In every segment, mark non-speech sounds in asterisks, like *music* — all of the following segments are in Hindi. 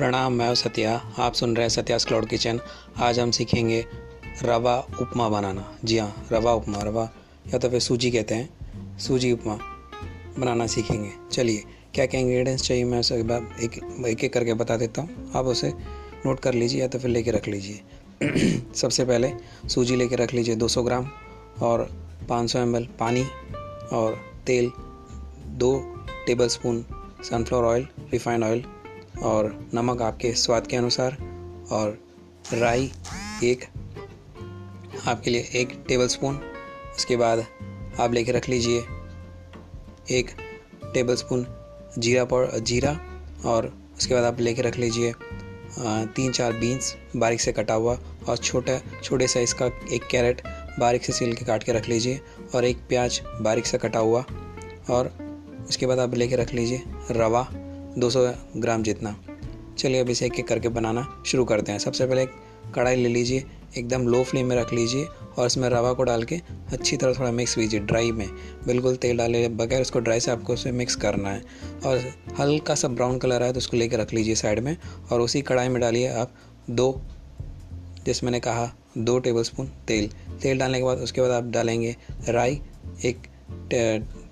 प्रणाम, मैं सत्या। आप सुन रहे हैं सत्यास क्लाउड किचन। आज हम सीखेंगे रवा उपमा बनाना। जी हाँ रवा उपमा। रवा, या तो फिर सूजी कहते हैं। सूजी उपमा बनाना सीखेंगे। चलिए, क्या क्या इंग्रेडिएंट्स चाहिए, मैं उसे एक एक एक करके बता देता हूँ। आप उसे नोट कर लीजिए या तो फिर लेके रख लीजिए। *clears throat* सबसे पहले सूजी लेके रख लीजिए 200 ग्राम और 500 सौ पानी और तेल, दो table spoon sunflower oil refined oil और नमक आपके स्वाद के अनुसार और राई एक, आपके लिए एक टेबल स्पून उसके बाद आप लेके रख लीजिए एक टेबल स्पून जीरा पाउडर जीरा और उसके बाद आप लेके रख लीजिए तीन चार बीन्स बारीक से कटा हुआ और छोटा, छोटे साइज़ का एक कैरेट बारीक से सील के काट के रख लीजिए और एक प्याज बारीक से कटा हुआ और उसके बाद आप लेके रख लीजिए रवा। 200 ग्राम जितना। चलिए अब इसे एक एक करके बनाना शुरू करते हैं। सबसे पहले एक कढ़ाई ले लीजिए, एकदम लो फ्लेम में रख लीजिए और इसमें रवा को डाल के अच्छी तरह थोड़ा मिक्स कीजिए ड्राई में। बिल्कुल तेल डाले बगैर उसको ड्राई से आपको उसे मिक्स करना है। और हल्का सा ब्राउन कलर आए तो उसको लेकर रख लीजिए साइड में और उसी कढ़ाई में डालिए आप दो, जैसे मैंने कहा, दो टेबल स्पून तेल। तेल डालने के बाद उसके बाद आप डालेंगे राई एक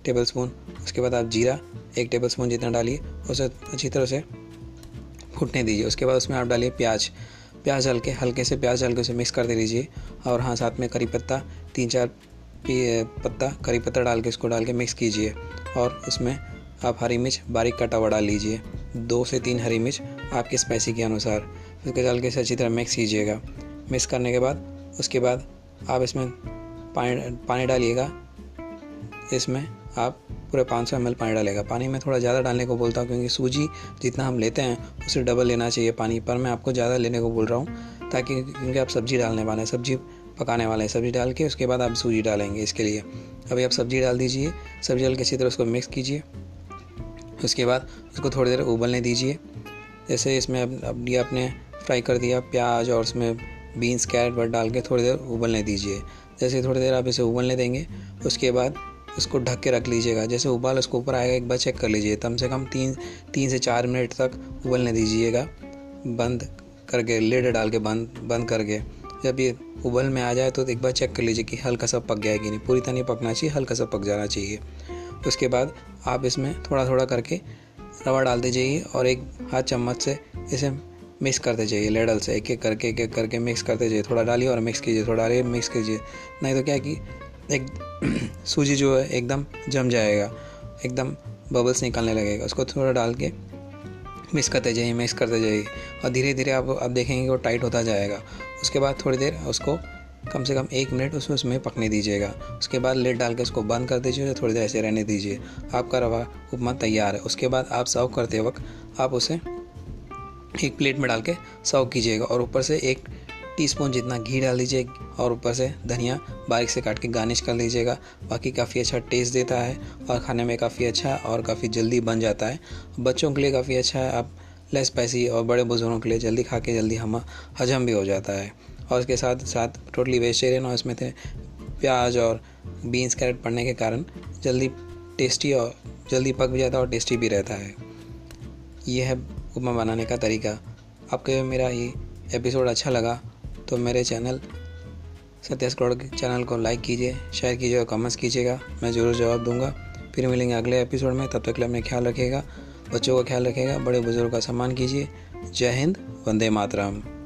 टेबल स्पून उसके बाद आप जीरा एक टेबल स्पून जितना डालिए उसे अच्छी तरह से फूटने दीजिए। उसके बाद उसमें आप डालिए प्याज। प्याज डाल के हल्के से प्याज डाल के उसे मिक्स कर दे लीजिए और हाँ साथ में करी पत्ता, तीन चार पत्ता, करी पत्ता डाल के इसको डाल के मिक्स कीजिए। और उसमें आप हरी मिर्च बारीक कटा हुआ डाल लीजिए। दो से तीन हरी मिर्च आपके स्पाइसी के अनुसार। उसके डाल के इसे अच्छी तरह मिक्स कीजिएगा। मिक्स करने के बाद, उसके बाद आप इसमें पानी पानी डालिएगा। इसमें आप पूरे 500 सौ पानी डालेगा। पानी में थोड़ा ज़्यादा डालने को बोलता हूँ क्योंकि सूजी जितना हम लेते हैं उससे डबल लेना चाहिए पानी, पर मैं आपको ज़्यादा लेने को बोल रहा हूँ, ताकि क्योंकि आप सब्ज़ी डालने वाले हैं, सब्ज़ी पकाने वाले हैं, सब्ज़ी डाल के उसके बाद आप सूजी डालेंगे इसके लिए। अभी आप सब्ज़ी डाल दीजिए, सब्ज़ी डाल के अच्छी तरह उसको मिक्स कीजिए, उसके बाद उसको थोड़ी देर उबलने दीजिए। जैसे इसमें अब ये आपने फ्राई कर दिया, प्याज और उसमें बीन्स कैरेट वर डाल के थोड़ी देर उबलने दीजिए। जैसे थोड़ी देर आप इसे उबलने देंगे, उसके बाद इसको ढक के रख लीजिएगा। जैसे उबाल उसको ऊपर आएगा, एक बार चेक कर लीजिए। कम से कम तीन तीन से चार मिनट तक उबलने दीजिएगा। बंद करके लेड डाल के बंद बंद करके। जब ये उबल में आ जाए तो एक बार चेक कर लीजिए कि हल्का सा पक गया है कि नहीं। पूरी तरह नहीं पकना चाहिए, हल्का सा पक जाना चाहिए। उसके बाद आप इसमें थोड़ा थोड़ा करके रवा डाल दीजिए और एक हाथ चम्मच से इसे मिक्स करते जाइए लेडल से। एक एक करके एक एक करके मिक्स करते जाइए थोड़ा डालिए और मिक्स कीजिए, थोड़ा डालिए मिक्स कीजिए। नहीं तो क्या है कि एक *clears throat* सूजी जो है एकदम जम जाएगा, एकदम बबल्स निकालने लगेगा। उसको थोड़ा डाल के मिक्स करते जाइए मिक्स करते जाइए। और धीरे धीरे आप आप देखेंगे कि वो टाइट होता जाएगा। उसके बाद थोड़ी देर उसको कम से कम एक मिनट उसमें उसमें पकने दीजिएगा। उसके बाद लेट डाल के उसको बंद कर दीजिए थोड़ी देर ऐसे रहने दीजिए। आपका रवा उपमा तैयार है। उसके बाद आप सर्व करते वक्त आप उसे एक प्लेट में डाल के सर्व कीजिएगा और ऊपर से एक टीस्पून जितना घी डाल दीजिए और ऊपर से धनिया बारीक से काट के गार्निश कर लीजिएगा। बाकी काफ़ी अच्छा टेस्ट देता है और खाने में काफ़ी अच्छा और काफ़ी जल्दी बन जाता है। बच्चों के लिए काफ़ी अच्छा है, आप लेस स्पाइसी और बड़े बुज़ुर्गों के लिए जल्दी खा के जल्दी हम हजम भी हो जाता है। और उसके साथ साथ टोटली वेजिटेरियन और इसमें थे प्याज और बीन्स कैरेट पड़ने के कारण जल्दी टेस्टी और जल्दी पक भी जाता है और टेस्टी भी रहता है। यह है उपमा बनाने का तरीका। आपको मेरा ये एपिसोड अच्छा लगा। तो मेरे चैनल सत्या करोड़ के चैनल को लाइक कीजिए शेयर कीजिए और कमेंट्स कीजिएगा। मैं ज़रूर जवाब दूँगा। फिर मिलेंगे अगले एपिसोड में। तब तक के लिए अपने ख्याल रखिएगा, बच्चों का ख्याल रखेगा बड़े बुज़ुर्ग का सम्मान कीजिए। जय हिंद, वंदे मातरम।